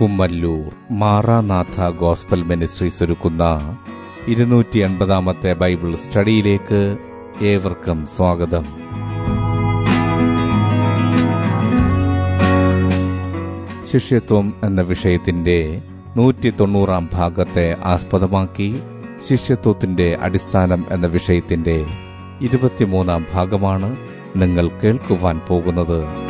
Kummallur Maranatha gospel ministries ഒരുക്കുന്ന ഇരുന്നൂറ്റി എൺപതാമത്തെ Bible സ്റ്റഡിയിലേക്ക് ഏവർക്കും സ്വാഗതം. ശിഷ്യത്വം എന്ന വിഷയത്തിന്റെ നൂറ്റി തൊണ്ണൂറാം ഭാഗത്തെ ആസ്പദമാക്കി ശിഷ്യത്വത്തിന്റെ അടിസ്ഥാനം എന്ന വിഷയത്തിന്റെ ഇരുപത്തിമൂന്നാം ഭാഗമാണ് നിങ്ങൾ കേൾക്കുവാൻ പോകുന്നത്.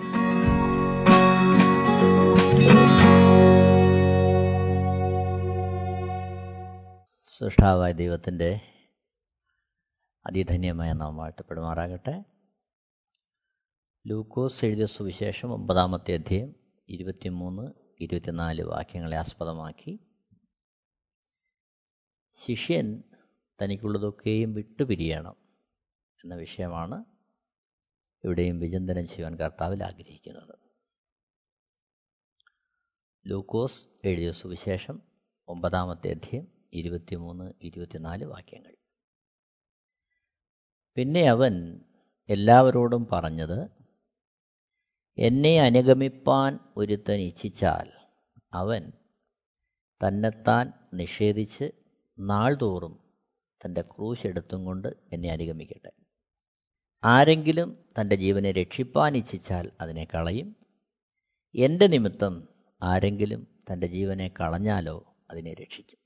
സൃഷ്ടാവായ ദൈവത്തിന്റെ അതിധന്യമായ നാം വാഴ്ത്തപ്പെടുമാറാകട്ടെ. ലൂക്കോസ് എഴുതിയ സുവിശേഷം ഒമ്പതാമത്തെ അധ്യയം ഇരുപത്തിമൂന്ന് ഇരുപത്തിനാല് വാക്യങ്ങളെ ആസ്പദമാക്കി. ശിഷ്യൻ തനിക്കുള്ളതൊക്കെയും വിട്ടുപിരിയണം എന്ന വിഷയമാണ് ഇവിടെയും വിചിന്തനം ചെയ്യുവാൻ കർത്താവിൽ ആഗ്രഹിക്കുന്നത്. ലൂക്കോസ് എഴുതിയ സുവിശേഷം ഒമ്പതാമത്തെ അധ്യയം ഇരുപത്തിമൂന്ന് ഇരുപത്തിനാല് വാക്യങ്ങൾ. പിന്നെ അവൻ എല്ലാവരോടും പറഞ്ഞത് എന്നെ അനുഗമിപ്പാൻ ഒരുത്തൻ ഇച്ഛിച്ചാൽ അവൻ തന്നെത്താൻ നിഷേധിച്ച് നാൾതോറും തന്റെ ക്രൂശ് എടുത്തും കൊണ്ട് എന്നെ അനുഗമിക്കട്ടെ. ആരെങ്കിലും തന്റെ ജീവനെ രക്ഷിപ്പാൻ ഇച്ഛിച്ചാൽ അതിനെ കളയും. എന്റെ നിമിത്തം ആരെങ്കിലും തന്റെ ജീവനെ കളഞ്ഞാലോ അതിനെ രക്ഷിക്കും.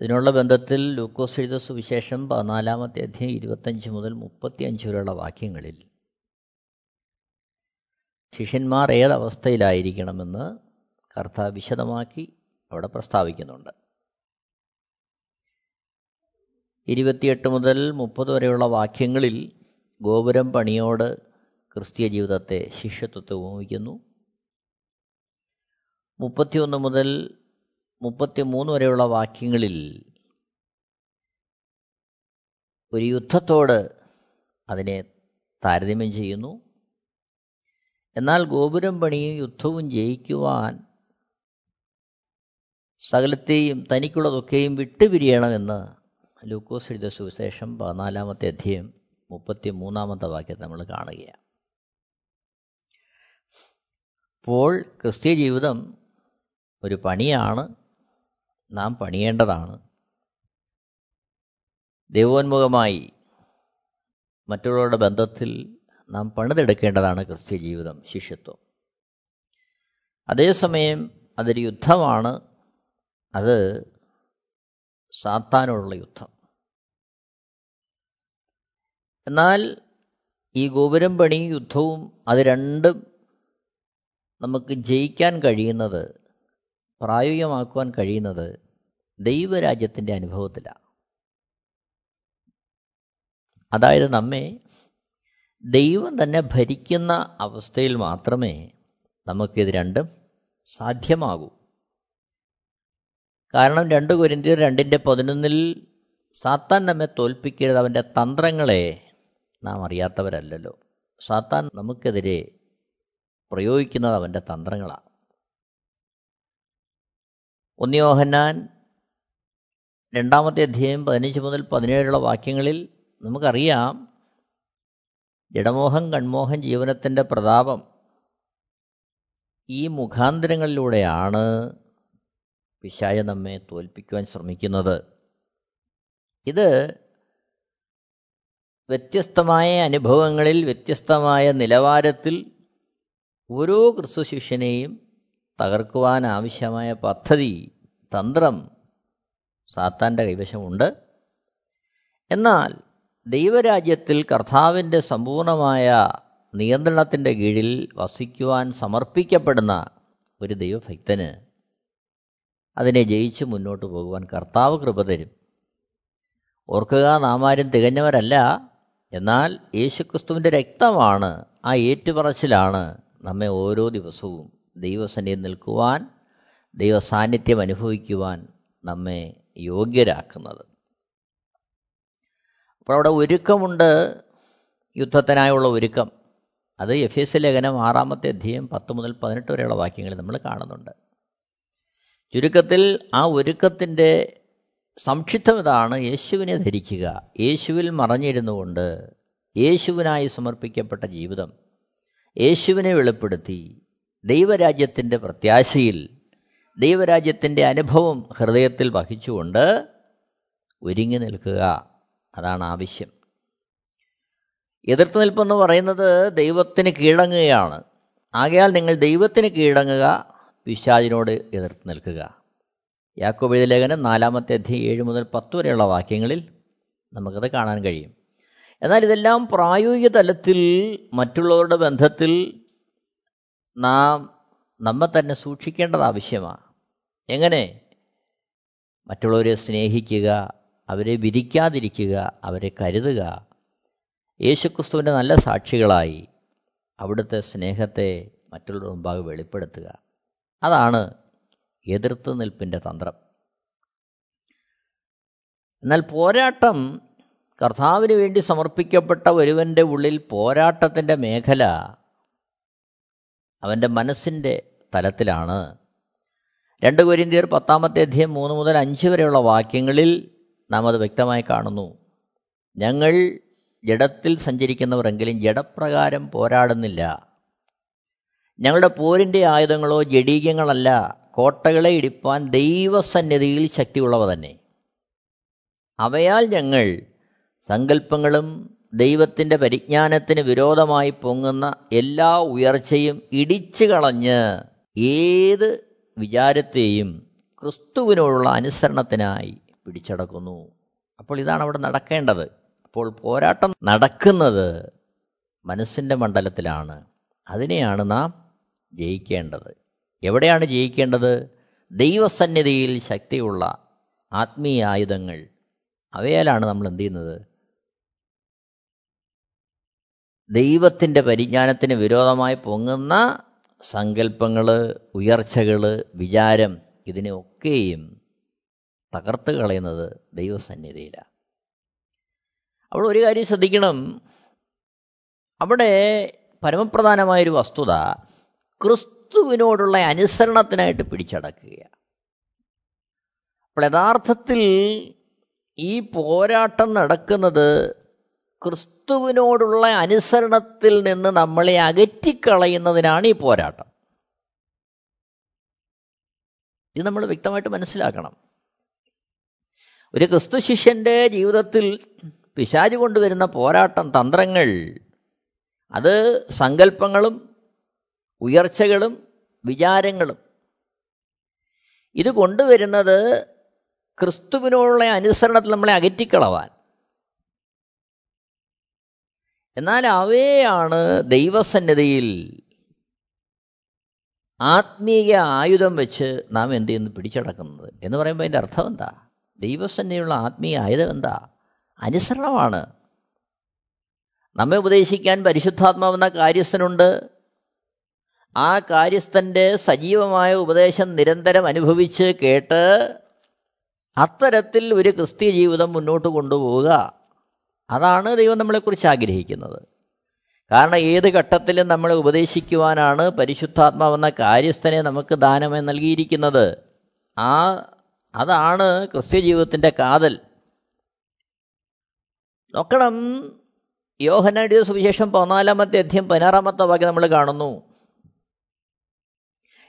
ഇതിനുള്ള ബന്ധത്തിൽ ലൂക്കോസ് എഴുത സുവിശേഷം പതിനാലാമത്തെ അധ്യായം ഇരുപത്തഞ്ച് മുതൽ മുപ്പത്തിയഞ്ച് വരെയുള്ള വാക്യങ്ങളിൽ ശിഷ്യന്മാർ ഏതവസ്ഥയിലായിരിക്കണമെന്ന് കർത്താവ് വിശദമാക്കി അവിടെ പ്രസ്താവിക്കുന്നുണ്ട്. ഇരുപത്തിയെട്ട് മുതൽ മുപ്പത് വരെയുള്ള വാക്യങ്ങളിൽ ഗോപുരം പണിയോട് ക്രിസ്തീയ ജീവിതത്തെ ശിഷ്യത്വത്തെ ഉപമിക്കുന്നു മുപ്പത്തിയൊന്ന് മുതൽ മുപ്പത്തിമൂന്ന് വരെയുള്ള വാക്യങ്ങളിൽ ഒരു യുദ്ധത്തോട് അതിനെ താരതമ്യം ചെയ്യുന്നു. എന്നാൽ ഗോപുരം പണിയും യുദ്ധവും ജയിക്കുവാൻ സകലത്തെയും തനിക്കുള്ളതൊക്കെയും വിട്ടുപിരിയണമെന്ന് ലൂക്കോസ് എഴുതിയ സുവിശേഷം പതിനാലാമത്തെ അധ്യയം മുപ്പത്തി മൂന്നാമത്തെ വാക്യത്തെ നമ്മൾ കാണുകയാണ്. പോൾ ക്രിസ്തീയ ജീവിതം ഒരു പണിയാണ്. നാം പണിയേണ്ടതാണ്. ദൈവോന്മുഖമായി മറ്റുള്ളവരുടെ ബന്ധത്തിൽ നാം പണിതെടുക്കേണ്ടതാണ് ക്രിസ്ത്യ ജീവിതം ശിഷ്യത്വം. അതേസമയം അതൊരു യുദ്ധമാണ്. അത് സാത്താനോടുള്ള യുദ്ധം. എന്നാൽ ഈ ഗോപുരം പണി യുദ്ധവും അത് രണ്ടും നമുക്ക് ജയിക്കാൻ കഴിയുന്നത് പ്രായോഗികമാക്കുവാൻ കഴിയുന്നത് ദൈവരാജ്യത്തിന്റെ അനുഭവത്തിലാണ് അതായത് നമ്മെ ദൈവം തന്നെ ഭരിക്കുന്ന അവസ്ഥയിൽ മാത്രമേ നമുക്കിത് രണ്ടും സാധ്യമാകൂ. കാരണം രണ്ട് കുരിന്തിയർ രണ്ടിന്റെ പതിനൊന്നിൽ സാത്താൻ നമ്മെ തോൽപ്പിക്കരുത് അവന്റെ തന്ത്രങ്ങളെ നാം അറിയാത്തവരല്ലല്ലോ. സാത്താൻ നമുക്കെതിരെ പ്രയോഗിക്കുന്നത് അവന്റെ തന്ത്രങ്ങളാണ് ഒന്നിയോഹന്നാൻ രണ്ടാമത്തെ അധ്യായം പതിനഞ്ച് മുതൽ പതിനേഴുള്ള വാക്യങ്ങളിൽ നമുക്കറിയാം ജഡമോഹം കൺമോഹം ജീവനത്തിന്റെ പ്രതാപം ഈ മുഖാന്തരങ്ങളിലൂടെയാണ് പിശായ നമ്മെ തോൽപ്പിക്കുവാൻ ശ്രമിക്കുന്നത്. ഇത് വ്യത്യസ്തമായ അനുഭവങ്ങളിൽ വ്യത്യസ്തമായ നിലവാരത്തിൽ ഓരോ ക്രിസ്തു ശിഷ്യനെയും തകർക്കുവാൻ ആവശ്യമായ പദ്ധതി തന്ത്രം സാത്താന്റെ കൈവശമുണ്ട്. എന്നാൽ ദൈവരാജ്യത്തിൽ കർത്താവിന്റെ സമ്പൂർണമായ നിയന്ത്രണത്തിന്റെ കീഴിൽ വസിക്കുവാൻ സമർപ്പിക്കപ്പെടുന്ന ഒരു ദൈവഭക്തന് അതിനെ ജയിച്ച് മുന്നോട്ട് പോകുവാൻ കർത്താവ് കൃപ തരും. ഓർക്കുക നാം ആരും തികഞ്ഞവരല്ല. എന്നാൽ യേശുക്രിസ്തുവിന്റെ രക്തമാണ് ആ ഏറ്റുപറച്ചിലാണ് നമ്മെ ഓരോ ദിവസവും ദൈവസന്നിധി നിൽക്കുവാൻ ദൈവസാന്നിധ്യം അനുഭവിക്കുവാൻ നമ്മെ യോഗ്യരാക്കുന്നത്. അപ്പോൾ അവിടെ ഒരുക്കമുണ്ട്. യുദ്ധത്തിനായുള്ള ഒരുക്കം. അത് എഫ് എസ് ലേഖനം ആറാമത്തെ അധ്യയം പത്ത് മുതൽ പതിനെട്ട് വരെയുള്ള വാക്യങ്ങൾ നമ്മൾ കാണുന്നുണ്ട്. ചുരുക്കത്തിൽ ആ ഒരുക്കത്തിന്റെ സംക്ഷിപ്തം ഇതാണ്. യേശുവിനെ ധരിക്കുക യേശുവിൽ മറഞ്ഞിരുന്നുകൊണ്ട് യേശുവിനായി സമർപ്പിക്കപ്പെട്ട ജീവിതം യേശുവിനെ വെളിപ്പെടുത്തി ദൈവരാജ്യത്തിന്റെ പ്രത്യാശയിൽ ദൈവരാജ്യത്തിന്റെ അനുഭവം ഹൃദയത്തിൽ വഹിച്ചുകൊണ്ട് ഒരുങ്ങി നിൽക്കുക. അതാണ് ആവശ്യം. എതിർത്ത് നിൽപ്പെന്ന് പറയുന്നത് ദൈവത്തിന് കീഴടങ്ങുകയാണ്. ആകയാൽ നിങ്ങൾ ദൈവത്തിന് കീഴടങ്ങുക പിശാചിനോട് എതിർത്ത് നിൽക്കുക. യാക്കോബ് എഴുതിയ ലേഖനം നാലാമത്തെ അധ്യയം ഏഴ് മുതൽ പത്ത് വരെയുള്ള വാക്യങ്ങളിൽ നമുക്കത് കാണാൻ കഴിയും. എന്നാൽ ഇതെല്ലാം പ്രായോഗിക തലത്തിൽ മറ്റുള്ളവരുടെ ബന്ധത്തിൽ നാം നമ്മെ തന്നെ സൂക്ഷിക്കേണ്ടത് ആവശ്യമാണ്. എങ്ങനെ? മറ്റുള്ളവരെ സ്നേഹിക്കുക അവരെ വിരിക്കാതിരിക്കുക അവരെ കരുതുക. യേശുക്രിസ്തുവിന്റെ നല്ല സാക്ഷികളായി അവിടുത്തെ സ്നേഹത്തെ മറ്റുള്ളവരുടെ മുമ്പാകെ വെളിപ്പെടുത്തുക. അതാണ് എതിർത്ത് നിൽപ്പിന്റെ തന്ത്രം. എന്നാൽ പോരാട്ടം കർത്താവിന് വേണ്ടി സമർപ്പിക്കപ്പെട്ട ഒരുവന്റെ ഉള്ളിൽ പോരാട്ടത്തിന്റെ മേഖല അവന്റെ മനസ്സിന്റെ തലത്തിലാണ്. രണ്ട് കൊരിന്തിയർ പത്താമത്തെ അധ്യയം മൂന്ന് മുതൽ അഞ്ച് വരെയുള്ള വാക്യങ്ങളിൽ നാം അത് വ്യക്തമായി കാണുന്നു. ഞങ്ങൾ ജഡത്തിൽ സഞ്ചരിക്കുന്നവരെങ്കിലും ജഡപ്രകാരം പോരാടുന്നില്ല. ഞങ്ങളുടെ പോരിന്റെ ആയുധങ്ങളോ ജഡീകങ്ങളല്ല കോട്ടകളെ ഇടിപ്പാൻ ദൈവസന്നിധിയിൽ ശക്തിയുള്ളവ തന്നെ. അവയാൽ ഞങ്ങൾ സങ്കല്പങ്ങളും ദൈവത്തിന്റെ പരിജ്ഞാനത്തിന് വിരോധമായി പൊങ്ങുന്ന എല്ലാ ഉയർച്ചയും ഇടിച്ചു കളഞ്ഞ് ഏത് വിചാരത്തെയും ക്രിസ്തുവിനോടുള്ള അനുസരണത്തിനായി പിടിച്ചടക്കുന്നു. അപ്പോൾ ഇതാണ് അവിടെ നടക്കേണ്ടത്. അപ്പോൾ പോരാട്ടം നടക്കുന്നത് മനസ്സിന്റെ മണ്ഡലത്തിലാണ്. അതിനെയാണ് നാം ജയിക്കേണ്ടത്. എവിടെയാണ് ജയിക്കേണ്ടത്? ദൈവസന്നിധിയിൽ ശക്തിയുള്ള ആത്മീയ ആയുധങ്ങൾ. അവയാലാണ് നമ്മൾ എന്ത് ചെയ്യുന്നത്? ദൈവത്തിന്റെ പരിജ്ഞാനത്തിന് വിരോധമായി പൊങ്ങുന്ന സങ്കല്പങ്ങൾ ഉയർച്ചകൾ വിചാരം ഇതിനെയൊക്കെയും തകർത്ത് കളയുന്നത് ദൈവസന്നിധിയിലാണ്. അവിടെ ഒരു കാര്യം ശ്രദ്ധിക്കണം. അവിടെ പരമപ്രധാനമായൊരു വസ്തുത ക്രിസ്തുവിനോടുള്ള അനുസരണത്തിനായിട്ട് പിടിച്ചടക്കുകയാണ്. അപ്പോൾ യഥാർത്ഥത്തിൽ ഈ പോരാട്ടം നടക്കുന്നത് ക്രിസ്തുവിനോടുള്ള അനുസരണത്തിൽ നിന്ന് നമ്മളെ അകറ്റിക്കളയുന്നതിനാണ് ഈ പോരാട്ടം. ഇത് നമ്മൾ വ്യക്തമായിട്ട് മനസ്സിലാക്കണം. ഒരു ക്രിസ്തു ശിഷ്യന്റെ ജീവിതത്തിൽ പിശാജ് കൊണ്ടുവരുന്ന പോരാട്ടം തന്ത്രങ്ങൾ അത് സങ്കല്പങ്ങളും ഉയർച്ചകളും വിചാരങ്ങളും ഇത് കൊണ്ടുവരുന്നത് ക്രിസ്തുവിനോടുള്ള അനുസരണത്തിൽ നമ്മളെ അകറ്റിക്കളവാൻ എന്നാൽ അവയാണ് ദൈവസന്നിധിയിൽ ആത്മീയ ആയുധം വെച്ച് നാം എന്ത് ചെയ്യുന്നു? പിടിച്ചടക്കുന്നത്. എന്ന് പറയുമ്പോൾ അതിന്റെ അർത്ഥം എന്താ? ദൈവസന്നിധിയുള്ള ആത്മീയ ആയുധം എന്താ? അനുസരണമാണ്. നമ്മെ ഉപദേശിക്കാൻ പരിശുദ്ധാത്മാവെന്ന കാര്യസ്ഥനുണ്ട്. ആ കാര്യസ്ഥന്റെ സജീവമായ ഉപദേശം നിരന്തരം അനുഭവിച്ച് കേട്ട് അത്തരത്തിൽ ഒരു ക്രിസ്തീയ ജീവിതം മുന്നോട്ട് കൊണ്ടുപോവുക. അതാണ് ദൈവം നമ്മളെക്കുറിച്ച് ആഗ്രഹിക്കുന്നത്. കാരണം ഏത് ഘട്ടത്തിലും നമ്മളെ ഉപദേശിക്കുവാനാണ് പരിശുദ്ധാത്മാവെന്ന കാര്യസ്ഥനെ നമുക്ക് ദാനമായി നൽകിയിരിക്കുന്നത്. ആ അതാണ് ക്രിസ്ത്യ ജീവിതത്തിന്റെ കാതൽ. നോക്കണം. യോഹനാടിയ സുവിശേഷം പതിനാലാമത്തെ അധ്യം പതിനാറാമത്തെ വാക്യം നമ്മൾ കാണുന്നു.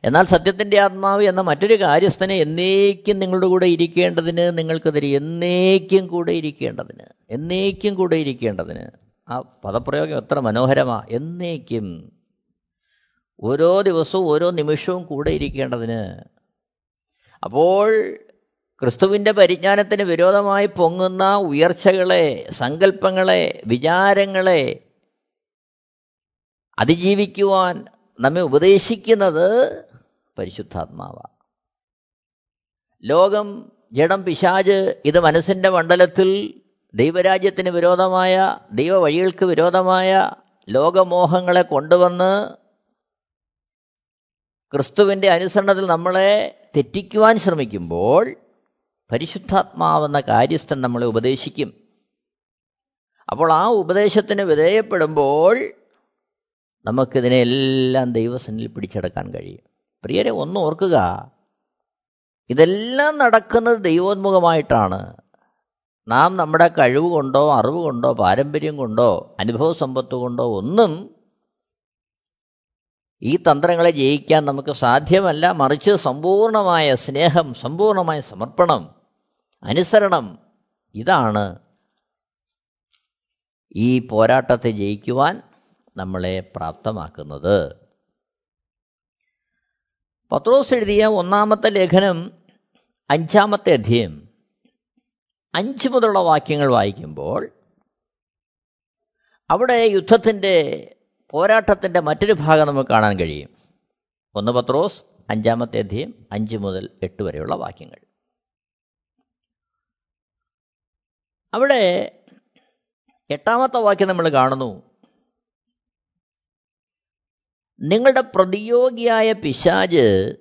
എന്നാൽ സത്യത്തിന്റെ ആത്മാവ് എന്ന മറ്റൊരു കാര്യസ്ഥനെ എന്നേക്കും നിങ്ങളുടെ കൂടെ ഇരിക്കേണ്ടതിന് നിങ്ങൾക്കെതിരെ എന്നേക്കും കൂടെ ഇരിക്കേണ്ടതിന് എന്നേക്കും കൂടെ ഇരിക്കേണ്ടതിന് ആ പദപ്രയോഗം എത്ര മനോഹരമാ. എന്നേക്കും ഓരോ ദിവസവും ഓരോ നിമിഷവും കൂടെ ഇരിക്കേണ്ടതിന്. അപ്പോൾ ക്രിസ്തുവിന്റെ പരിജ്ഞാനത്തിന് വിരോധമായി പൊങ്ങുന്ന ഉയർച്ചകളെ സങ്കല്പങ്ങളെ വിചാരങ്ങളെ അതിജീവിക്കുവാൻ നമ്മെ ഉപദേശിക്കുന്നത് പരിശുദ്ധാത്മാവ ലോകം ജഡം പിശാജ് ഇത് മനസ്സിന്റെ മണ്ഡലത്തിൽ ദൈവരാജ്യത്തിന് വിരോധമായ ദൈവവഴികൾക്ക് വിരോധമായ ലോകമോഹങ്ങളെ കൊണ്ടുവന്ന് ക്രിസ്തുവിന്റെ അനുസരണത്തിൽ നമ്മളെ തെറ്റിക്കുവാൻ ശ്രമിക്കുമ്പോൾ പരിശുദ്ധാത്മാവെന്ന കാര്യസ്ഥൻ നമ്മളെ ഉപദേശിക്കും. അപ്പോൾ ആ ഉപദേശത്തിന് വിധേയപ്പെടുമ്പോൾ നമുക്കിതിനെല്ലാം ദൈവസനിൽ പിടിച്ചെടുക്കാൻ കഴിയും. പ്രിയരെ ഒന്ന് ഓർക്കുക. ഇതെല്ലാം നടക്കുന്നത് ദൈവോന്മുഖമായിട്ടാണ്. നാം നമ്മുടെ കഴിവ് കൊണ്ടോ അറിവ് കൊണ്ടോ പാരമ്പര്യം കൊണ്ടോ അനുഭവ സമ്പത്ത് കൊണ്ടോ ഒന്നും ഈ തന്ത്രങ്ങളെ ജയിക്കാൻ നമുക്ക് സാധ്യമല്ല. മറിച്ച് സമ്പൂർണമായ സ്നേഹം സമ്പൂർണമായ സമർപ്പണം അനുസരണം ഇതാണ് ഈ പോരാട്ടത്തെ ജയിക്കുവാൻ നമ്മളെ പ്രാപ്തമാക്കുന്നത്. പത്രോസ് എഴുതിയ ഒന്നാമത്തെ ലേഖനം അഞ്ചാമത്തെ അധ്യയം അഞ്ച് മുതലുള്ള വാക്യങ്ങൾ വായിക്കുമ്പോൾ അവിടെ യുദ്ധത്തിന്റെ പോരാട്ടത്തിന്റെ മറ്റൊരു ഭാഗം നമുക്ക് കാണാൻ കഴിയും. ഒന്ന് പത്രോസ് അഞ്ചാമത്തെ അധ്യയം അഞ്ച് മുതൽ എട്ട് വരെയുള്ള വാക്യങ്ങൾ. അവിടെ എട്ടാമത്തെ വാക്യം നമ്മൾ കാണുന്നു. നിങ്ങളുടെ പ്രതിയോഗിയായ പിശാജ്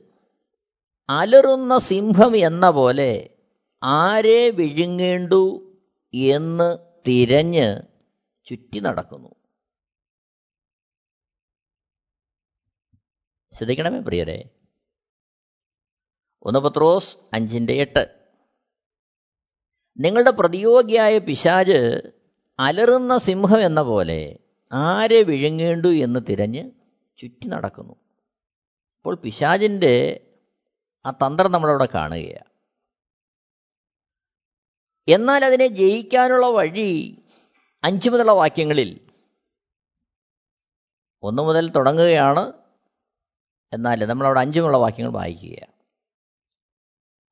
അലറുന്ന സിംഹം എന്ന പോലെ ആരെ വിഴുങ്ങേണ്ടു എന്ന് തിരഞ്ഞ് ചുറ്റി നടക്കുന്നു. ശ്രദ്ധിക്കണമേ പ്രിയരെ. ഒന്ന് പത്രോസ് അഞ്ചിന്റെ എട്ട്. നിങ്ങളുടെ പ്രതിയോഗിയായ പിശാജ് അലറുന്ന സിംഹം എന്ന പോലെ ആരെ വിഴുങ്ങേണ്ടു എന്ന് തിരഞ്ഞ് ചുറ്റി നടക്കുന്നു. അപ്പോൾ പിശാജിന്റെ ആ തന്ത്രം നമ്മളവിടെ കാണുകയാണ്. എന്നാൽ അതിനെ ജയിക്കാനുള്ള വഴി അഞ്ച് മുതലുള്ള വാക്യങ്ങളിൽ ഒന്ന് മുതൽ തുടങ്ങുകയാണ്. എന്നാൽ നമ്മളവിടെ അഞ്ചുമുള്ള വാക്യങ്ങൾ വായിക്കുക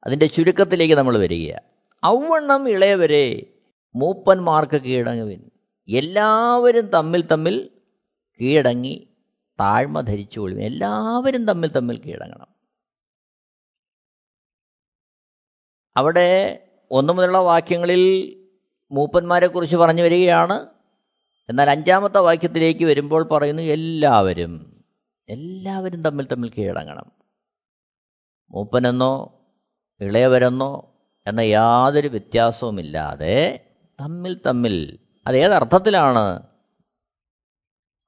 അതിന്റെ ചുരുക്കത്തിലേക്ക് നമ്മൾ വരിക ഔവണ്ണം ഇളയവരെ മൂപ്പന്മാർക്ക് കീഴടങ്ങുവിൻ. എല്ലാവരും തമ്മിൽ തമ്മിൽ കീഴടങ്ങി താഴ്മ ധരിച്ചുകൊള്ളും എല്ലാവരും തമ്മിൽ തമ്മിൽ കീഴടങ്ങണം. അവിടെ ഒന്നു മുതലുള്ള വാക്യങ്ങളിൽ മൂപ്പന്മാരെക്കുറിച്ച് പറഞ്ഞു വരികയാണ്. എന്നാൽ അഞ്ചാമത്തെ വാക്യത്തിലേക്ക് വരുമ്പോൾ പറയുന്നു എല്ലാവരും എല്ലാവരും തമ്മിൽ തമ്മിൽ കീഴടങ്ങണം. മൂപ്പനെന്നോ ഇളയവരെന്നോ എന്ന യാതൊരു വ്യത്യാസവുമില്ലാതെ തമ്മിൽ തമ്മിൽ അതേതർത്ഥത്തിലാണ്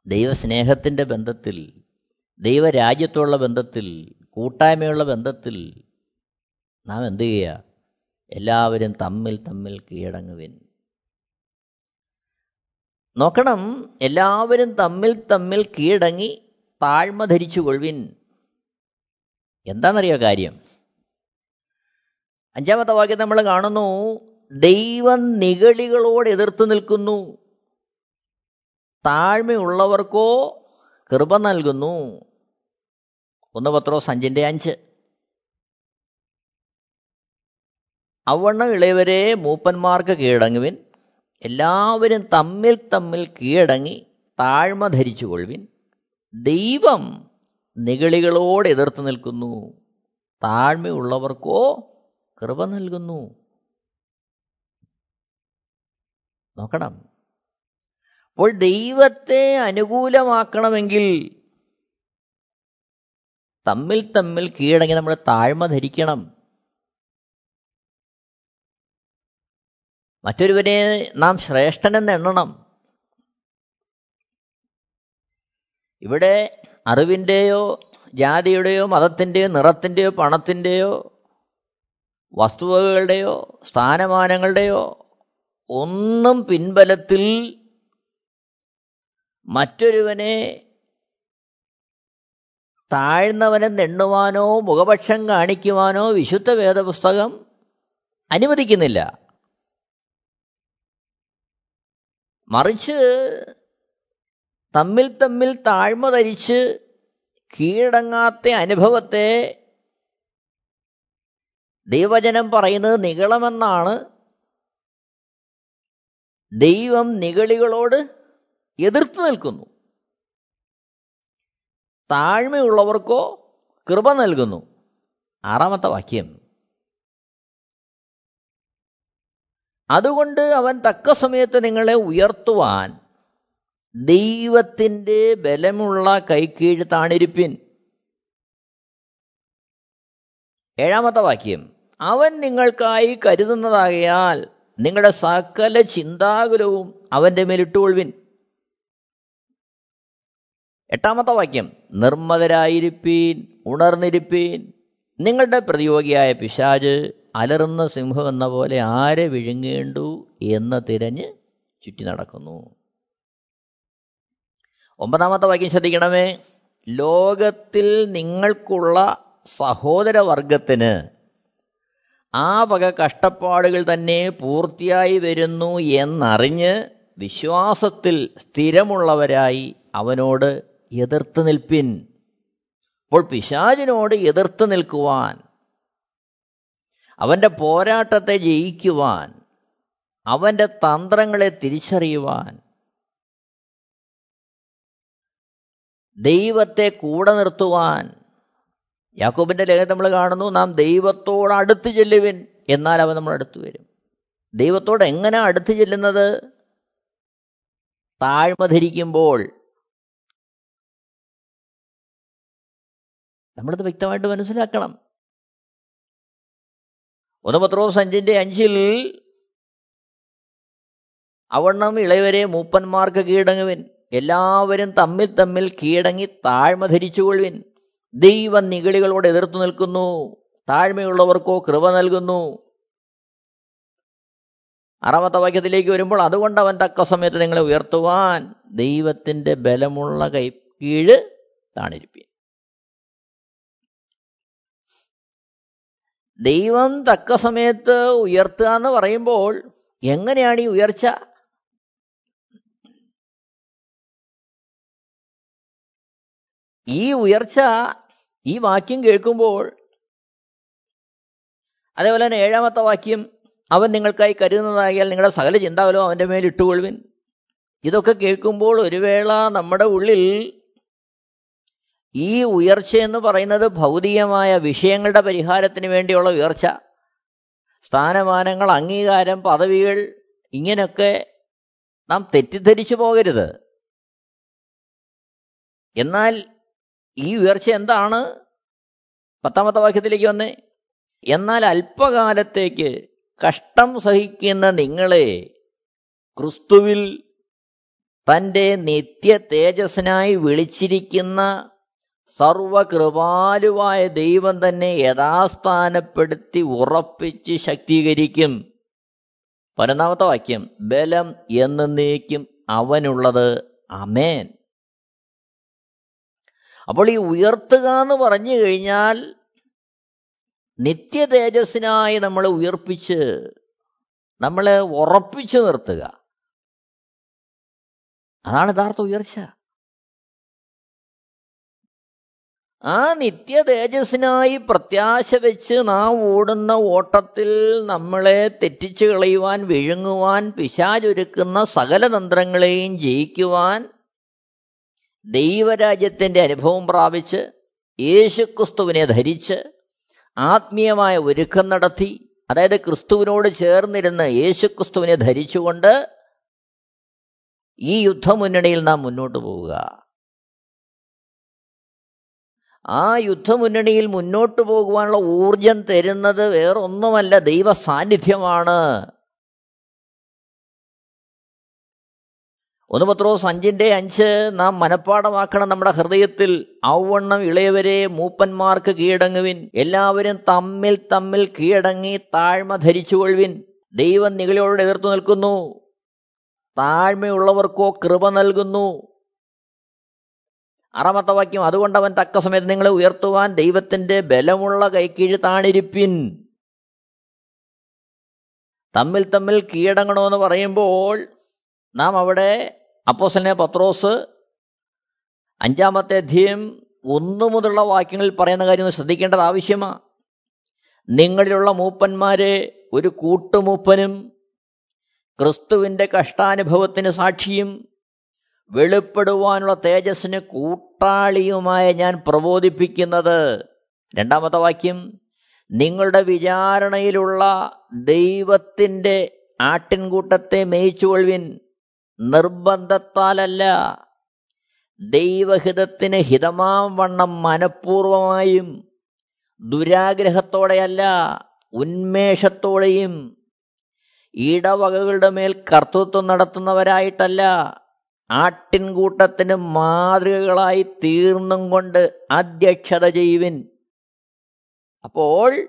ദൈവസ്നേഹത്തിന്റെ ബന്ധത്തിൽ ദൈവരാജ്യത്തുള്ള ബന്ധത്തിൽ കൂട്ടായ്മയുള്ള ബന്ധത്തിൽ നാം എന്ത് ചെയ്യുക? എല്ലാവരും തമ്മിൽ തമ്മിൽ കീഴടങ്ങുവിൻ. നോക്കണം എല്ലാവരും തമ്മിൽ തമ്മിൽ കീഴടങ്ങി താഴ്മ ധരിച്ചു കൊള്ളുവിൻ എന്താണെന്നറിയോ കാര്യം? അഞ്ചാമത്തെ വാക്യം നമ്മൾ കാണുന്നു ദൈവം നിഗളികളോട് എതിർത്ത് നിൽക്കുന്നു. താഴ്മയുള്ളവർക്കോ കൃപ നൽകുന്നു. ഒന്ന് പത്രോസ് അഞ്ചിന്റെ അഞ്ച്. അവണ്ണം ഇളയവരെ മൂപ്പന്മാർക്ക് കീഴടങ്ങുവിൻ. എല്ലാവരും തമ്മിൽ തമ്മിൽ കീഴടങ്ങി താഴ്മ ധരിച്ചു കൊള്ളുവിൻ ദൈവം നിഗളികളോട് എതിർത്ത് നിൽക്കുന്നു. താഴ്മയുള്ളവർക്കോ കൃപ നൽകുന്നു. നോക്കണം. അപ്പോൾ ദൈവത്തെ അനുകൂലമാക്കണമെങ്കിൽ തമ്മിൽ തമ്മിൽ കീഴടങ്ങി നമ്മൾ താഴ്മ ധരിക്കണം. മറ്റൊരുവരെ നാം ശ്രേഷ്ഠനെന്ന് എണ്ണണം. ഇവിടെ അറിവിന്റെയോ ജാതിയുടെയോ മതത്തിന്റെയോ നിറത്തിന്റെയോ പണത്തിന്റെയോ വസ്തുവകകളുടെയോ സ്ഥാനമാനങ്ങളുടെയോ ഒന്നും പിൻബലത്തിൽ മറ്റൊരുവനെ താഴ്ന്നവനെ നെണ്ണുവാനോ മുഖപക്ഷം കാണിക്കുവാനോ വിശുദ്ധ വേദപുസ്തകം അനുവദിക്കുന്നില്ല. മറിച്ച് തമ്മിൽ തമ്മിൽ താഴ്മ ധരിച്ച് കീഴടങ്ങാത്ത അനുഭവത്തെ ദൈവജനം പറയുന്നത് നികളമെന്നാണ് ദൈവം നികളികളോട് എതിർത്ത് നിൽക്കുന്നു. താഴ്മയുള്ളവർക്കോ കൃപ നൽകുന്നു. ആറാമത്തെ വാക്യം. അതുകൊണ്ട് അവൻ തക്ക സമയത്ത് നിങ്ങളെ ഉയർത്തുവാൻ ദൈവത്തിന്റെ ബലമുള്ള കൈക്കീഴ് താണിരിപ്പിൻ. ഏഴാമത്തെ വാക്യം. അവൻ നിങ്ങൾക്കായി കരുതുന്നതാകയാൽ നിങ്ങളുടെ സകല ചിന്താകുലവും അവന്റെ മേലിട്ടുകൊള്ളുവിൻ എട്ടാമത്തെ വാക്യം നിർമ്മതരായിരിപ്പീൻ ഉണർന്നിരിപ്പീൻ. നിങ്ങളുടെ പ്രതിയോഗിയായ പിശാജ് അലറുന്ന സിംഹം എന്ന പോലെ ആരെ വിഴുങ്ങേണ്ടു എന്ന് തിരഞ്ഞ് ചുറ്റി നടക്കുന്നു. ഒമ്പതാമത്തെ വാക്യം ശ്രദ്ധിക്കണമേ ലോകത്തിൽ നിങ്ങൾക്കുള്ള സഹോദരവർഗത്തിന് ആ വക കഷ്ടപ്പാടുകൾ തന്നെ പൂർത്തിയായി വരുന്നു എന്നറിഞ്ഞ് വിശ്വാസത്തിൽ സ്ഥിരമുള്ളവരായി അവനോട് എതിർത്ത് നിൽപ്പിൻ. അപ്പോൾ പിശാചിനോട് എതിർത്ത് നിൽക്കുവാൻ. അവന്റെ പോരാട്ടത്തെ ജയിക്കുവാൻ. അവന്റെ തന്ത്രങ്ങളെ തിരിച്ചറിയുവാൻ. ദൈവത്തെ കൂടെ നിർത്തുവാൻ. യാക്കോബിന്റെ ലേഖനം നമ്മൾ കാണുന്നു നാം ദൈവത്തോട് അടുത്ത് ചെല്ലുവിൻ. എന്നാൽ അവൻ നമ്മൾ അടുത്ത് വരും. ദൈവത്തോട് എങ്ങനെ അടുത്ത് ചെല്ലുന്നത്? താഴ്മ ധരിക്കുമ്പോൾ നമ്മളത് വ്യക്തമായിട്ട് മനസ്സിലാക്കണം. ഒന്ന് പത്രോസ് അഞ്ചിന്റെ അഞ്ചിൽ അവണ്ണം ഇളയവരെ മൂപ്പന്മാർക്ക് കീഴടങ്ങുവിൻ. എല്ലാവരും തമ്മിൽ തമ്മിൽ കീഴടങ്ങി താഴ്മ ധരിച്ചുകൊള്ളുവിൻ. ദൈവ നിഗളികളോട് എതിർത്തു നിൽക്കുന്നു. താഴ്മയുള്ളവർക്കോ കൃപ നൽകുന്നു. ആറാമത്തെ വാക്യത്തിലേക്ക് വരുമ്പോൾ അതുകൊണ്ട് അവൻ തക്ക സമയത്ത് നിങ്ങളെ ഉയർത്തുവാൻ ദൈവത്തിന്റെ ബലമുള്ള കൈ കീഴ് താണിരിപ്പീൻ. ദൈവം തക്ക സമയത്ത് ഉയർത്തുക എന്ന് പറയുമ്പോൾ എങ്ങനെയാണ് ഈ ഉയർച്ച? ഈ ഉയർച്ച ഈ വാക്യം കേൾക്കുമ്പോൾ അതേപോലെ തന്നെ ഏഴാമത്തെ വാക്യം അവൻ നിങ്ങൾക്കായി കരുതുന്നതായാൽ നിങ്ങളുടെ സകല ചിന്താകലോ അവന്റെ മേൽ ഇട്ടുകൊള്ളുവിൻ. ഇതൊക്കെ കേൾക്കുമ്പോൾ ഒരു വേള നമ്മുടെ ഉള്ളിൽ ഈ ഉയർച്ച എന്ന് പറയുന്നത് ഭൗതികമായ വിഷയങ്ങളുടെ പരിഹാരത്തിന് വേണ്ടിയുള്ള ഉയർച്ച. സ്ഥാനമാനങ്ങൾ അംഗീകാരം പദവികൾ ഇങ്ങനെയൊക്കെ നാം തെറ്റിദ്ധരിച്ചു പോകരുത്. എന്നാൽ ഈ ഉയർച്ച എന്താണ്? പത്താമത്തെ വാക്യത്തിലേക്ക് വന്നേ. എന്നാൽ അല്പകാലത്തേക്ക് കഷ്ടം സഹിക്കുന്ന നിങ്ങളെ ക്രിസ്തുവിൽ തന്റെ നിത്യ തേജസ്സിനായി വിളിച്ചിരിക്കുന്ന സർവകൃപാലുവായ ദൈവം തന്നെ യഥാസ്ഥാനപ്പെടുത്തി ഉറപ്പിച്ച് ശക്തീകരിക്കും. പതിനൊന്നാമത്തെ വാക്യം ബലം എന്നേക്കും അവനുള്ളത്. അമേൻ അപ്പോൾ ഈ ഉയർത്തുക എന്ന് പറഞ്ഞു കഴിഞ്ഞാൽ നിത്യ തേജസ്സിനായി നമ്മളെ ഉയർപ്പിച്ച് നമ്മളെ ഉറപ്പിച്ചു നിർത്തുക. അതാണ് യഥാർത്ഥ ഉയർച്ച. ആ നിത്യ തേജസ്സിനായി പ്രത്യാശ വെച്ച് നാം ഓടുന്ന ഓട്ടത്തിൽ നമ്മളെ തെറ്റിച്ചു കളയുവാൻ വിഴുങ്ങുവാൻ പിശാചൊരുക്കുന്ന സകല തന്ത്രങ്ങളെയും ജയിക്കുവാൻ ദൈവരാജ്യത്തിന്റെ അനുഭവം പ്രാപിച്ച് യേശുക്രിസ്തുവിനെ ധരിച്ച് ആത്മീയമായ ഒരുക്കം നടത്തി അതായത് ക്രിസ്തുവിനോട് ചേർന്നിരുന്ന് യേശുക്രിസ്തുവിനെ ധരിച്ചുകൊണ്ട് ഈ യുദ്ധമുന്നണിയിൽ നാം മുന്നോട്ട് പോവുക. ആ യുദ്ധമുന്നണിയിൽ മുന്നോട്ട് പോകുവാനുള്ള ഊർജം തരുന്നത് വേറൊന്നുമല്ല ദൈവ സാന്നിധ്യമാണ് ഒന്ന് പത്രോസ് അഞ്ചിന്റെ അഞ്ച് നാം മനഃപ്പാടമാക്കണം നമ്മുടെ ഹൃദയത്തിൽ. ഔവണ്ണം ഇളയവരെ മൂപ്പന്മാർക്ക് കീഴടങ്ങുവിൻ. എല്ലാവരും തമ്മിൽ തമ്മിൽ കീഴടങ്ങി താഴ്മ ധരിച്ചുകൊള്ളുവിൻ. ദൈവം നികളോട് എതിർത്തു നിൽക്കുന്നു. താഴ്മയുള്ളവർക്കോ കൃപ നൽകുന്നു. ആറാമത്തെ വാക്യം അതുകൊണ്ട് അവൻ തക്ക സമയത്ത് നിങ്ങളെ ഉയർത്തുവാൻ ദൈവത്തിന്റെ ബലമുള്ള കൈക്കീഴ് താണിരിപ്പിൻ. തമ്മിൽ തമ്മിൽ കീഴടങ്ങണമെന്ന് പറയുമ്പോൾ നാം അവിടെ അപ്പോസനെ പത്രോസ് അഞ്ചാമത്തെ അധ്യയം ഒന്നു മുതലുള്ള വാക്യങ്ങളിൽ പറയുന്ന കാര്യം ശ്രദ്ധിക്കേണ്ടത് ആവശ്യമാണ് നിങ്ങളിലുള്ള മൂപ്പന്മാരെ ഒരു കൂട്ടുമൂപ്പനും ക്രിസ്തുവിന്റെ കഷ്ടാനുഭവത്തിന് സാക്ഷിയും വെളിപ്പെടുവാനുള്ള തേജസ്സിന് കൂട്ടാളിയുമായ ഞാൻ പ്രബോധിപ്പിക്കുന്നത്. രണ്ടാമത്തെ വാക്യം നിങ്ങളുടെ വിചാരണയിലുള്ള ദൈവത്തിന്റെ ആട്ടിൻകൂട്ടത്തെ മേയിച്ചുകൊള്ളുവിൻ. നിർബന്ധത്താലല്ല. ദൈവഹിതത്തിന് ഹിതമാം വണ്ണം മനഃപൂർവമായും ദുരാഗ്രഹത്തോടെയല്ല ഉന്മേഷത്തോടെയും ഇടവകകളുടെ മേൽ കർത്തൃത്വം നടത്തുന്നവരായിട്ടല്ല. ആട്ടിൻകൂട്ടത്തിന് മാതൃകകളായി തീർന്നും കൊണ്ട് അധ്യക്ഷത ചെയ്യുവിൻ. അപ്പോൾ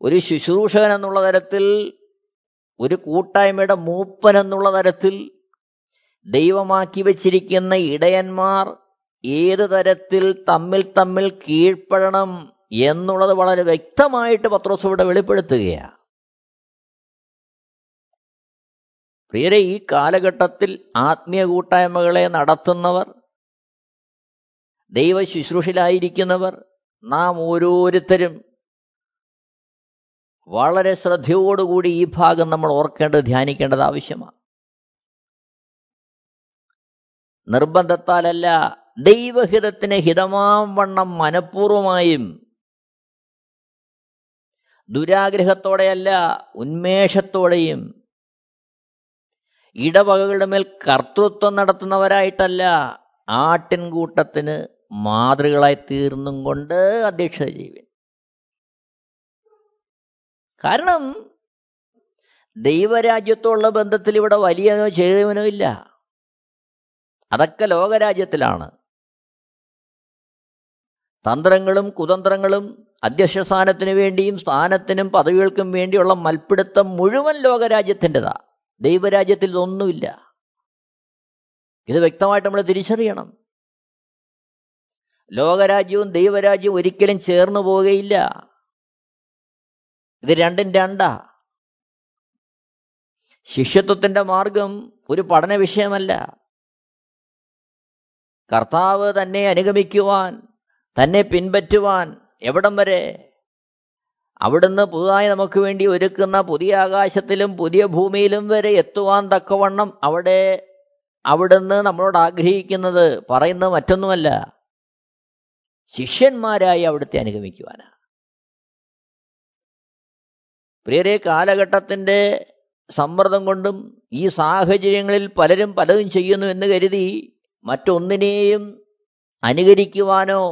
ഒരു ശുശ്രൂഷകൻ എന്നുള്ള തരത്തിൽ ഒരു കൂട്ടായ്മയുടെ മൂപ്പൻ എന്നുള്ള തരത്തിൽ ദൈവമാക്കി വച്ചിരിക്കുന്ന ഇടയന്മാർ ഏത് തരത്തിൽ തമ്മിൽ തമ്മിൽ കീഴ്പ്പെടണം എന്നുള്ളത് വളരെ വ്യക്തമായിട്ട് പത്രോസ് ഇവിടെ വെളിപ്പെടുത്തുകയാണ്. പ്രിയരെ ഈ കാലഘട്ടത്തിൽ ആത്മീയ കൂട്ടായ്മകളെ നടത്തുന്നവർ ദൈവ ശുശ്രൂഷയിലായിരിക്കുന്നവർ നാം ഓരോരുത്തരും വളരെ ശ്രദ്ധയോടുകൂടി ഈ ഭാഗം നമ്മൾ ഓർക്കേണ്ടത് ധ്യാനിക്കേണ്ടത് ആവശ്യമാണ്. നിർബന്ധത്താലല്ല ദൈവഹിതത്തിന് ഹിതമാം വണ്ണം മനഃപൂർവമായും ദുരാഗ്രഹത്തോടെയല്ല ഉന്മേഷത്തോടെയും ഇടവകകളുടെ മേൽ കർത്തൃത്വം നടത്തുന്നവരായിട്ടല്ല ആട്ടിൻകൂട്ടത്തിന് മാതൃകളായി തീർന്നും കൊണ്ട് അധ്യക്ഷത ജീവൻ കാരണം ദൈവരാജ്യത്തോടുള്ള ബന്ധത്തിൽ ഇവിടെ വലിയനോ ചെറിയവനോ ഇല്ല. അതൊക്കെ ലോകരാജ്യത്തിലാണ്. തന്ത്രങ്ങളും കുതന്ത്രങ്ങളും അധ്യക്ഷ സ്ഥാനത്തിന് വേണ്ടിയും സ്ഥാനത്തിനും പദവികൾക്കും വേണ്ടിയുള്ള മൽപ്പിടുത്തം മുഴുവൻ ലോകരാജ്യത്തിന്റെതാ. ദൈവരാജ്യത്തിൽ ഇതൊന്നുമില്ല. ഇത് വ്യക്തമായിട്ട് നമ്മൾ തിരിച്ചറിയണം. ലോകരാജ്യവും ദൈവരാജ്യവും ഒരിക്കലും ചേർന്നു പോവുകയില്ല. ഇത് രണ്ടും രണ്ടാ. ശിഷ്യത്വത്തിന്റെ മാർഗം ഒരു പഠന വിഷയമല്ല. കർത്താവ് തന്നെ അനുഗമിക്കുവാൻ തന്നെ പിൻപറ്റുവാൻ എവിടം വരെ അവിടുന്ന് പുതുതായി നമുക്ക് വേണ്ടി ഒരുക്കുന്ന പുതിയ ആകാശത്തിലും പുതിയ ഭൂമിയിലും വരെ എത്തുവാൻ തക്കവണ്ണം അവിടെ അവിടുന്ന് നമ്മളോട് ആഗ്രഹിക്കുന്നത് പറയുന്നത് മറ്റൊന്നുമല്ല. ശിഷ്യന്മാരായി അവിടുത്തെ അനുഗമിക്കുവാനാണ് പ്രിയരെ കാലഘട്ടത്തിന്റെ സമ്മർദ്ദം കൊണ്ടും ഈ സാഹചര്യങ്ങളിൽ പലരും പലതും ചെയ്യുന്നു എന്ന് കരുതി മറ്റൊന്നിനെയും അനുകരിക്കുവാനോ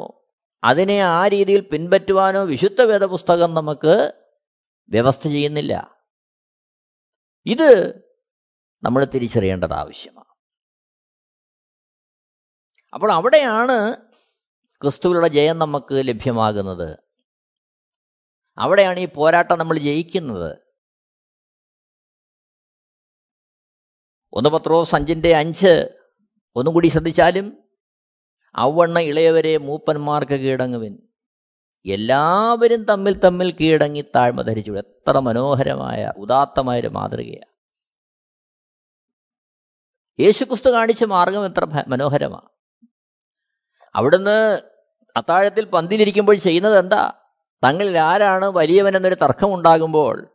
അതിനെ ആ രീതിയിൽ പിൻപറ്റുവാനോ വിശുദ്ധ വേദപുസ്തകം നമുക്ക് വ്യവസ്ഥ ചെയ്യുന്നില്ല. ഇത് നമ്മൾ തിരിച്ചറിയേണ്ടത് ആവശ്യമാണ്. അപ്പോൾ അവിടെയാണ് ക്രിസ്തുവിലുള്ള ജയം നമുക്ക് ലഭ്യമാകുന്നത്. അവിടെയാണ് ഈ പോരാട്ടം നമ്മൾ ജയിക്കുന്നത്. ഒന്ന് പത്രോ സഞ്ചിന്റെ അഞ്ച് ഒന്നും കൂടി ശ്രദ്ധിച്ചാലും അവണ്ണ ഇളയവരെ മൂപ്പന്മാർക്ക് കീഴടങ്ങുവിൻ. എല്ലാവരും തമ്മിൽ തമ്മിൽ കീഴടങ്ങി താഴ്മ ധരിച്ചു. എത്ര മനോഹരമായ ഉദാത്തമായൊരു മാതൃകയാണ് യേശുക്രിസ്തു കാണിച്ച മാർഗം എത്ര മനോഹരമാണ് അവിടുന്ന് അത്താഴത്തിൽ പന്തിലിരിക്കുമ്പോൾ ചെയ്യുന്നത് എന്താ? തങ്ങളിൽ ആരാണ് വലിയവൻ എന്നൊരു തർക്കമുണ്ടാകുമ്പോൾ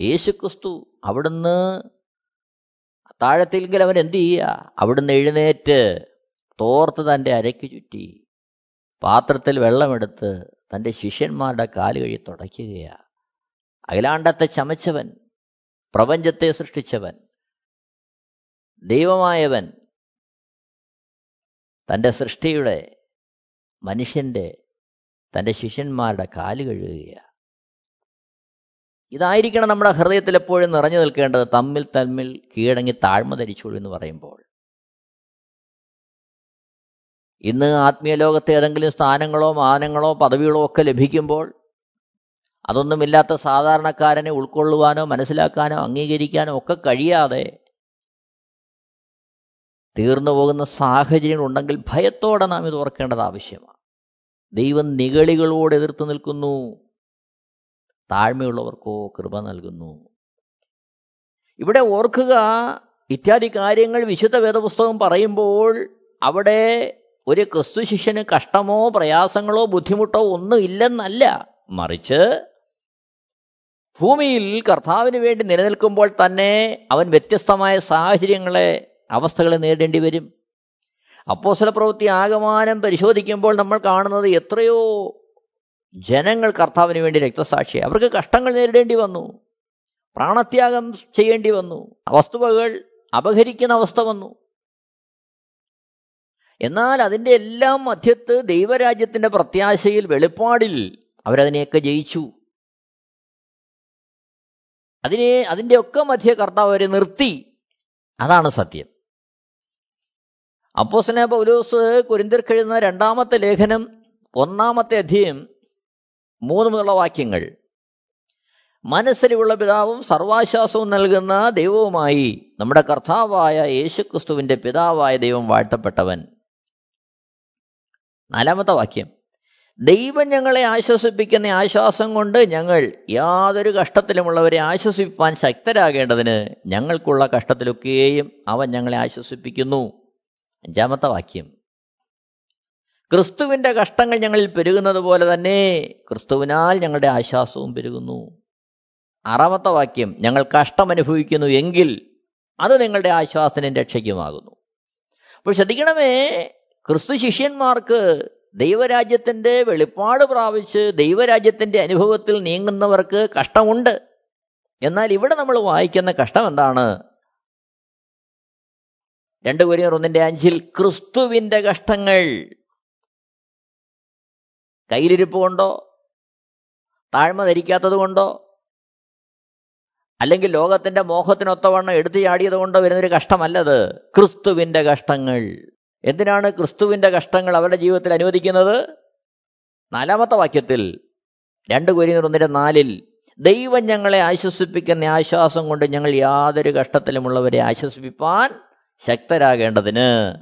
യേശുക്രിസ്തു അവിടുന്ന് അത്താഴത്തിലെങ്കിൽ അവൻ എന്ത് ചെയ്യുക? അവിടുന്ന് എഴുന്നേറ്റ് തോർത്ത് തന്റെ അരയ്ക്ക് ചുറ്റി. പാത്രത്തിൽ വെള്ളമെടുത്ത് തന്റെ ശിഷ്യന്മാരുടെ കാൽ കഴി തുടയ്ക്കുകയാണ് അഖിലാണ്ടത്തെ ചമച്ചവൻ പ്രപഞ്ചത്തെ സൃഷ്ടിച്ചവൻ ദൈവമായവൻ തന്റെ സൃഷ്ടിയുടെ മനുഷ്യന്റെ തന്റെ ശിഷ്യന്മാരുടെ കാൽ കഴുകുകയാണ് ഇതായിരിക്കണം നമ്മുടെ ഹൃദയത്തിൽ എപ്പോഴും നിറഞ്ഞു നിൽക്കേണ്ടത് തമ്മിൽ തമ്മിൽ കീഴടങ്ങി താഴ്മ എന്ന് പറയുമ്പോൾ. ഇന്ന് ആത്മീയ ലോകത്തെ ഏതെങ്കിലും സ്ഥാനങ്ങളോ മാനങ്ങളോ പദവികളോ ഒക്കെ ലഭിക്കുമ്പോൾ അതൊന്നുമില്ലാത്ത സാധാരണക്കാരനെ ഉൾക്കൊള്ളുവാനോ മനസ്സിലാക്കാനോ അംഗീകരിക്കാനോ ഒക്കെ കഴിയാതെ തീർന്നു പോകുന്ന സാഹചര്യങ്ങൾ ഉണ്ടെങ്കിൽ ഭയത്തോടെ നാം ഇത് ഓർക്കേണ്ടത് ആവശ്യമാണ്. ദൈവം നികളികളോട് എതിർത്ത് നിൽക്കുന്നു. താഴ്മയുള്ളവർക്കോ കൃപ നൽകുന്നു. ഇവിടെ ഓർക്കുക ഇത്യാദി കാര്യങ്ങൾ വിശുദ്ധ വേദപുസ്തകം പറയുമ്പോൾ അവിടെ ഒരു ക്രിസ്തു ശിഷ്യന് കഷ്ടമോ പ്രയാസങ്ങളോ ബുദ്ധിമുട്ടോ ഒന്നും ഇല്ലെന്നല്ല മറിച്ച് ഭൂമിയിൽ കർത്താവിന് വേണ്ടി നിലനിൽക്കുമ്പോൾ തന്നെ അവൻ വ്യത്യസ്തമായ സാഹചര്യങ്ങളെ അവസ്ഥകളെ നേരിടേണ്ടി വരും. അപ്പോസല പ്രവൃത്തി ആകമാനം പരിശോധിക്കുമ്പോൾ നമ്മൾ കാണുന്നത് എത്രയോ ജനങ്ങൾ കർത്താവിന് വേണ്ടി രക്തസാക്ഷി അവർക്ക് കഷ്ടങ്ങൾ നേരിടേണ്ടി വന്നു. പ്രാണത്യാഗം ചെയ്യേണ്ടി വന്നു. വസ്തുവകൾ അപഹരിക്കുന്ന അവസ്ഥ വന്നു. എന്നാൽ അതിന്റെ എല്ലാം മധ്യത്ത് ദൈവരാജ്യത്തിന്റെ പ്രത്യാശയിൽ വെളിപ്പാടിൽ അവരതിനെയൊക്കെ ജയിച്ചു. അതിനെ അതിന്റെ ഒക്കെ മധ്യ കർത്താവ് അവരെ നിർത്തി. അതാണ് സത്യം. അപ്പോസന പൗലോസ് കുരിന്തിർക്കെഴുതുന്ന രണ്ടാമത്തെ ലേഖനം ഒന്നാമത്തെ അധ്യയം മൂന്ന് മുതലുള്ള വാക്യങ്ങൾ. മനസ്സിലുള്ള പിതാവും സർവാശ്വാസവും നൽകുന്ന ദൈവവുമായി നമ്മുടെ കർത്താവായ യേശുക്രിസ്തുവിന്റെ പിതാവായ ദൈവം വാഴ്ത്തപ്പെട്ടവൻ. നാലാമത്തെ വാക്യം. ദൈവം ഞങ്ങളെ ആശ്വസിപ്പിക്കുന്ന ആശ്വാസം കൊണ്ട് ഞങ്ങൾ യാതൊരു കഷ്ടത്തിലുമുള്ളവരെ ആശ്വസിപ്പാൻ ശക്തരാകേണ്ടതിന് ഞങ്ങൾക്കുള്ള കഷ്ടത്തിലൊക്കെയും അവൻ ഞങ്ങളെ ആശ്വസിപ്പിക്കുന്നു. അഞ്ചാമത്തെ വാക്യം. ക്രിസ്തുവിന്റെ കഷ്ടങ്ങൾ ഞങ്ങളിൽ പെരുകുന്നത് പോലെ തന്നെ ക്രിസ്തുവിനാൽ ഞങ്ങളുടെ ആശ്വാസവും പെരുകുന്നു. ആറാമത്തെ വാക്യം. ഞങ്ങൾ കഷ്ടം അനുഭവിക്കുന്നു എങ്കിൽ അത് നിങ്ങളുടെ ആശ്വാസത്തിനും രക്ഷയ്ക്കുമാകുന്നു. അപ്പോൾ ശ്രദ്ധിക്കണമേ ക്രിസ്തു ശിഷ്യന്മാർക്ക് ദൈവരാജ്യത്തിന്റെ വെളിപ്പാട് പ്രാപിച്ച് ദൈവരാജ്യത്തിന്റെ അനുഭവത്തിൽ നീങ്ങുന്നവർക്ക് കഷ്ടമുണ്ട്. എന്നാൽ ഇവിടെ നമ്മൾ വായിക്കുന്ന കഷ്ടം എന്താണ്? രണ്ട് കൊരിയർ ഒന്നിന്റെ അഞ്ചിൽ ക്രിസ്തുവിന്റെ കഷ്ടങ്ങൾ. കയ്യിലിരിപ്പ് കൊണ്ടോ? താഴ്മ ധരിക്കാത്തത് കൊണ്ടോ? അല്ലെങ്കിൽ ലോകത്തിന്റെ മോഹത്തിനൊത്തവണ്ണം എടുത്തു ചാടിയത് കൊണ്ടോ വരുന്നൊരു കഷ്ടമല്ലത്? ക്രിസ്തുവിന്റെ കഷ്ടങ്ങൾ. എന്തിനാണ് ക്രിസ്തുവിന്റെ കഷ്ടങ്ങൾ അവരുടെ ജീവിതത്തിൽ അനുവദിക്കുന്നത്? നാലാമത്തെ വാക്യത്തിൽ രണ്ട് കൊരിയർ ഒന്നിന്റെ നാലിൽ ദൈവം ഞങ്ങളെ ആശ്വസിപ്പിക്കുന്ന ആശ്വാസം കൊണ്ട് ഞങ്ങൾ യാതൊരു കഷ്ടത്തിലുമുള്ളവരെ ആശ്വസിപ്പിപ്പാൻ ശക്തരാകേണ്ടതിന്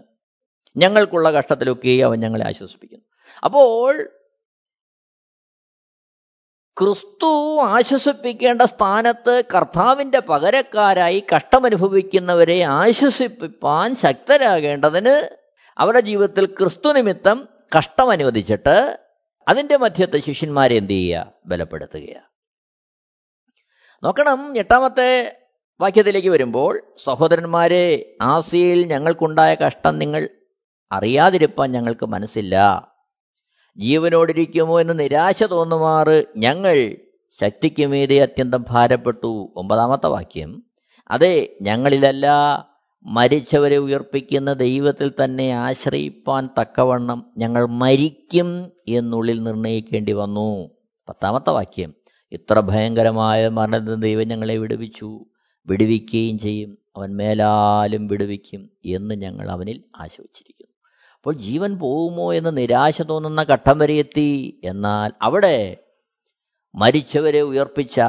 ഞങ്ങൾക്കുള്ള കഷ്ടത്തിലൊക്കെ അവൻ ഞങ്ങളെ ആശ്വസിപ്പിക്കുന്നു. അപ്പോൾ ക്രിസ്തു ആശ്വസിപ്പിക്കേണ്ട സ്ഥാനത്ത് കർത്താവിന്റെ പകരക്കാരായി കഷ്ടമനുഭവിക്കുന്നവരെ ആശ്വസിപ്പിപ്പാൻ ശക്തരാകേണ്ടതിന് അവരുടെ ജീവിതത്തിൽ ക്രിസ്തു നിമിത്തം കഷ്ടം അനുവദിച്ചിട്ട് അതിന്റെ മധ്യത്തെ ശിഷ്യന്മാരെ എന്ത് ചെയ്യുക? ബലപ്പെടുത്തുകയാണ് നോക്കണം എട്ടാമത്തെ വാക്യത്തിലേക്ക് വരുമ്പോൾ സഹോദരന്മാരെ ആസിയയിൽ ഞങ്ങൾക്കുണ്ടായ കഷ്ടം നിങ്ങൾ അറിയാതിരിപ്പാൻ ഞങ്ങൾക്ക് മനസ്സില്ല. ജീവനോടിരിക്കുമോ എന്ന് നിരാശ തോന്നുമാർ ഞങ്ങൾ ശക്തിക്ക് മീതെ അത്യന്തം ഭാരപ്പെട്ടു. ഒമ്പതാമത്തെ വാക്യം. അതെ ഞങ്ങളിലല്ല മരിച്ചവരെ ഉയർപ്പിക്കുന്ന ദൈവത്തിൽ തന്നെ ആശ്രയിപ്പാൻ തക്കവണ്ണം ഞങ്ങൾ മരിക്കും എന്നുള്ളിൽ നിർണയിക്കേണ്ടി വന്നു. പത്താമത്തെ വാക്യം. ഇത്ര ഭയങ്കരമായ മരണത്തിൽ ദൈവം ഞങ്ങളെ വിടുവിച്ചു. വിടുവിക്കുകയും ചെയ്യും. അവൻ മേലാലും വിടുവിക്കും എന്ന് ഞങ്ങൾ അവനിൽ ആശ്വസിച്ചിരിക്കുന്നു അപ്പോൾ ജീവൻ പോകുമോ എന്ന് നിരാശ തോന്നുന്ന ഘട്ടം വരെ എത്തി. എന്നാൽ അവിടെ മരിച്ചവരെ ഉയർപ്പിച്ച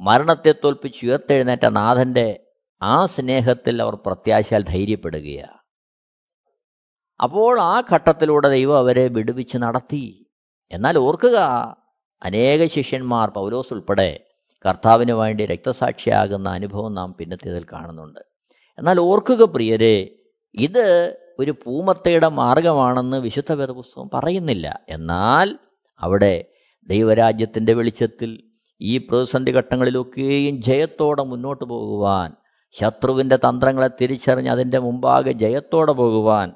മരണത്തെ തോൽപ്പിച്ച് ഉയർത്തെഴുന്നേറ്റ നാഥന്റെ ആ സ്നേഹത്തിൽ അവർ പ്രത്യാശാൽ ധൈര്യപ്പെടുകയാണ് അപ്പോൾ ആ ഘട്ടത്തിലൂടെ ദൈവം അവരെ വിടുവിച്ച് നടത്തി. എന്നാൽ ഓർക്കുക അനേക ശിഷ്യന്മാർ പൗലോസ് ഉൾപ്പെടെ കർത്താവിന് വേണ്ടി രക്തസാക്ഷിയാകുന്ന അനുഭവം നാം പിന്നത്തേതിൽ കാണുന്നുണ്ട്. എന്നാൽ ഓർക്കുക പ്രിയരെ ഇത് ഒരു പൂമത്തയുടെ മാർഗമാണെന്ന് വിശുദ്ധ വേദപുസ്തകം പറയുന്നില്ല. എന്നാൽ അവിടെ ദൈവരാജ്യത്തിന്റെ വെളിച്ചത്തിൽ ഈ പ്രതിസന്ധി ഘട്ടങ്ങളിലൊക്കെയും ജയത്തോടെ മുന്നോട്ട് പോകുവാൻ ശത്രുവിന്റെ തന്ത്രങ്ങളെ തിരിച്ചറിഞ്ഞ് അതിന്റെ മുമ്പാകെ ജയത്തോടെ പോകുവാൻ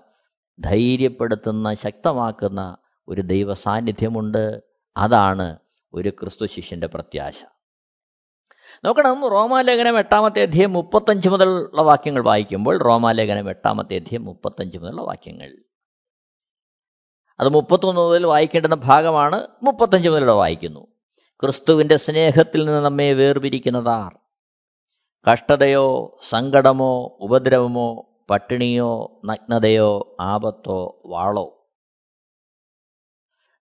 ധൈര്യപ്പെടുത്തുന്ന ശക്തമാക്കുന്ന ഒരു ദൈവ സാന്നിധ്യമുണ്ട് അതാണ് ഒരു ക്രിസ്തു ശിഷ്യന്റെ പ്രത്യാശ. നോക്കണം റോമാലേഖനം എട്ടാമത്തെ അധ്യയം മുപ്പത്തഞ്ച് മുതലുള്ള വാക്യങ്ങൾ വായിക്കുമ്പോൾ റോമാലേഖനം എട്ടാമത്തെ അധ്യയം മുപ്പത്തഞ്ച് മുതലുള്ള വാക്യങ്ങൾ. അത് മുപ്പത്തൊന്ന് മുതൽ വായിക്കേണ്ടുന്ന ഭാഗമാണ് മുപ്പത്തഞ്ച് മുതലുള്ള വായിക്കുന്നു. ക്രിസ്തുവിന്റെ സ്നേഹത്തിൽ നിന്ന് നമ്മെ വേർപിരിക്കുന്നതാർ. കഷ്ടതയോ സങ്കടമോ ഉപദ്രവമോ പട്ടിണിയോ നഗ്നതയോ ആപത്തോ വാളോ.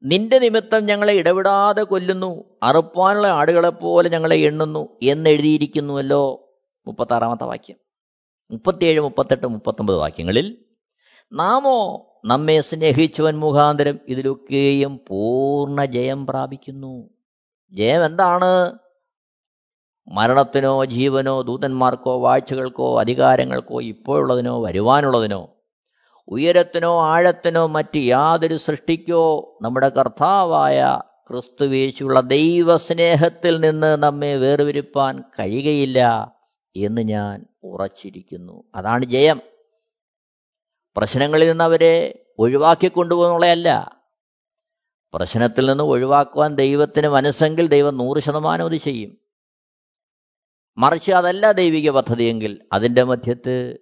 നിന്റെ നിമിത്തം ഞങ്ങളെ ഇടവിടാതെ കൊല്ലുന്നു. അറുപ്പാനുള്ള ആടുകളെപ്പോലെ ഞങ്ങളെ എണ്ണുന്നു എന്നെഴുതിയിരിക്കുന്നുവല്ലോ മുപ്പത്താറാമത്തെ വാക്യം. മുപ്പത്തിയേഴ് മുപ്പത്തെട്ട് മുപ്പത്തൊമ്പത് വാക്യങ്ങളിൽ നാമോ നമ്മെ സ്നേഹിച്ചവൻ മുഖാന്തരം ഇതിലൊക്കെയും പൂർണ ജയം പ്രാപിക്കുന്നു. ജയം എന്താണ്? മരണത്തിനോ ജീവനോ ദൂതന്മാർക്കോ വാഴ്ചകൾക്കോ അധികാരങ്ങൾക്കോ ഇപ്പോഴുള്ളതിനോ വരുവാനുള്ളതിനോ ഉയരത്തിനോ ആഴത്തിനോ മറ്റ് യാതൊരു സൃഷ്ടിക്കോ നമ്മുടെ കർത്താവായ ക്രിസ്തുവേശുള്ള ദൈവസ്നേഹത്തിൽ നിന്ന് നമ്മെ വേർവിരുപ്പാൻ കഴിയുകയില്ല എന്ന് ഞാൻ ഉറച്ചിരിക്കുന്നു. അതാണ് ജയം. പ്രശ്നങ്ങളിൽ നിന്ന് അവരെ ഒഴിവാക്കി കൊണ്ടുപോകുന്നുള്ളതല്ല പ്രശ്നത്തിൽ നിന്ന് ഒഴിവാക്കുവാൻ ദൈവത്തിന് മനസ്സെങ്കിൽ ദൈവം നൂറ് ശതമാനം അത് ചെയ്യും. മറിച്ച് അതല്ല ദൈവിക പദ്ധതിയെങ്കിൽ അതിന്റെ മധ്യത്ത്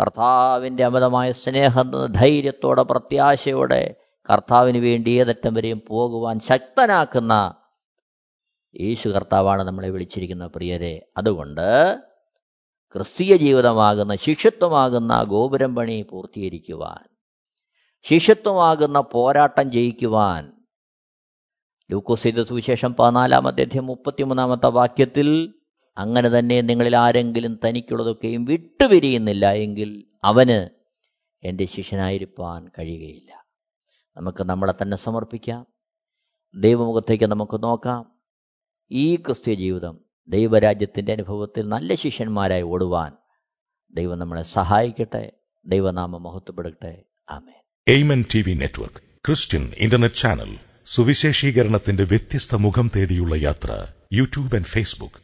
കർത്താവിന്റെ അമിതമായ സ്നേഹം ധൈര്യത്തോടെ പ്രത്യാശയോടെ കർത്താവിന് വേണ്ടി ഏതറ്റം വരെയും പോകുവാൻ ശക്തനാക്കുന്ന യേശു കർത്താവാണ് നമ്മളെ വിളിച്ചിരിക്കുന്ന പ്രിയരെ. അതുകൊണ്ട് ക്രിസ്തീയ ജീവിതമാകുന്ന ശിഷ്യത്വമാകുന്ന ഗോപുരം പണി പൂർത്തീകരിക്കുവാൻ ശിഷ്യത്വമാകുന്ന പോരാട്ടം ജയിക്കുവാൻ ലൂക്കോസ് ചെയ്ത സുവിശേഷം പതിനാലാമത്തെ അധ്യായം മുപ്പത്തിമൂന്നാമത്തെ വാക്യത്തിൽ അങ്ങനെ തന്നെ നിങ്ങളിൽ ആരെങ്കിലും തനിക്കുള്ളതൊക്കെയും വിട്ടുപിരിയുന്നില്ല എങ്കിൽ അവന് എന്റെ ശിഷ്യനായിരിക്കാൻ കഴിയുകയില്ല. നമുക്ക് നമ്മളെ തന്നെ സമർപ്പിക്കാം. ദൈവമുഖത്തേക്ക് നമുക്ക് നോക്കാം. ഈ ക്രിസ്ത്യ ജീവിതം ദൈവരാജ്യത്തിന്റെ അനുഭവത്തിൽ നല്ല ശിഷ്യന്മാരായി ഓടുവാൻ ദൈവം നമ്മളെ സഹായിക്കട്ടെ. ദൈവനാമം മഹത്വപ്പെടട്ടെ ആമേ amen T V network Christian internet channel സുവിശേഷീകരണത്തിന്റെ വ്യത്യസ്ത മുഖം തേടിയുള്ള യാത്ര YouTube and Facebook.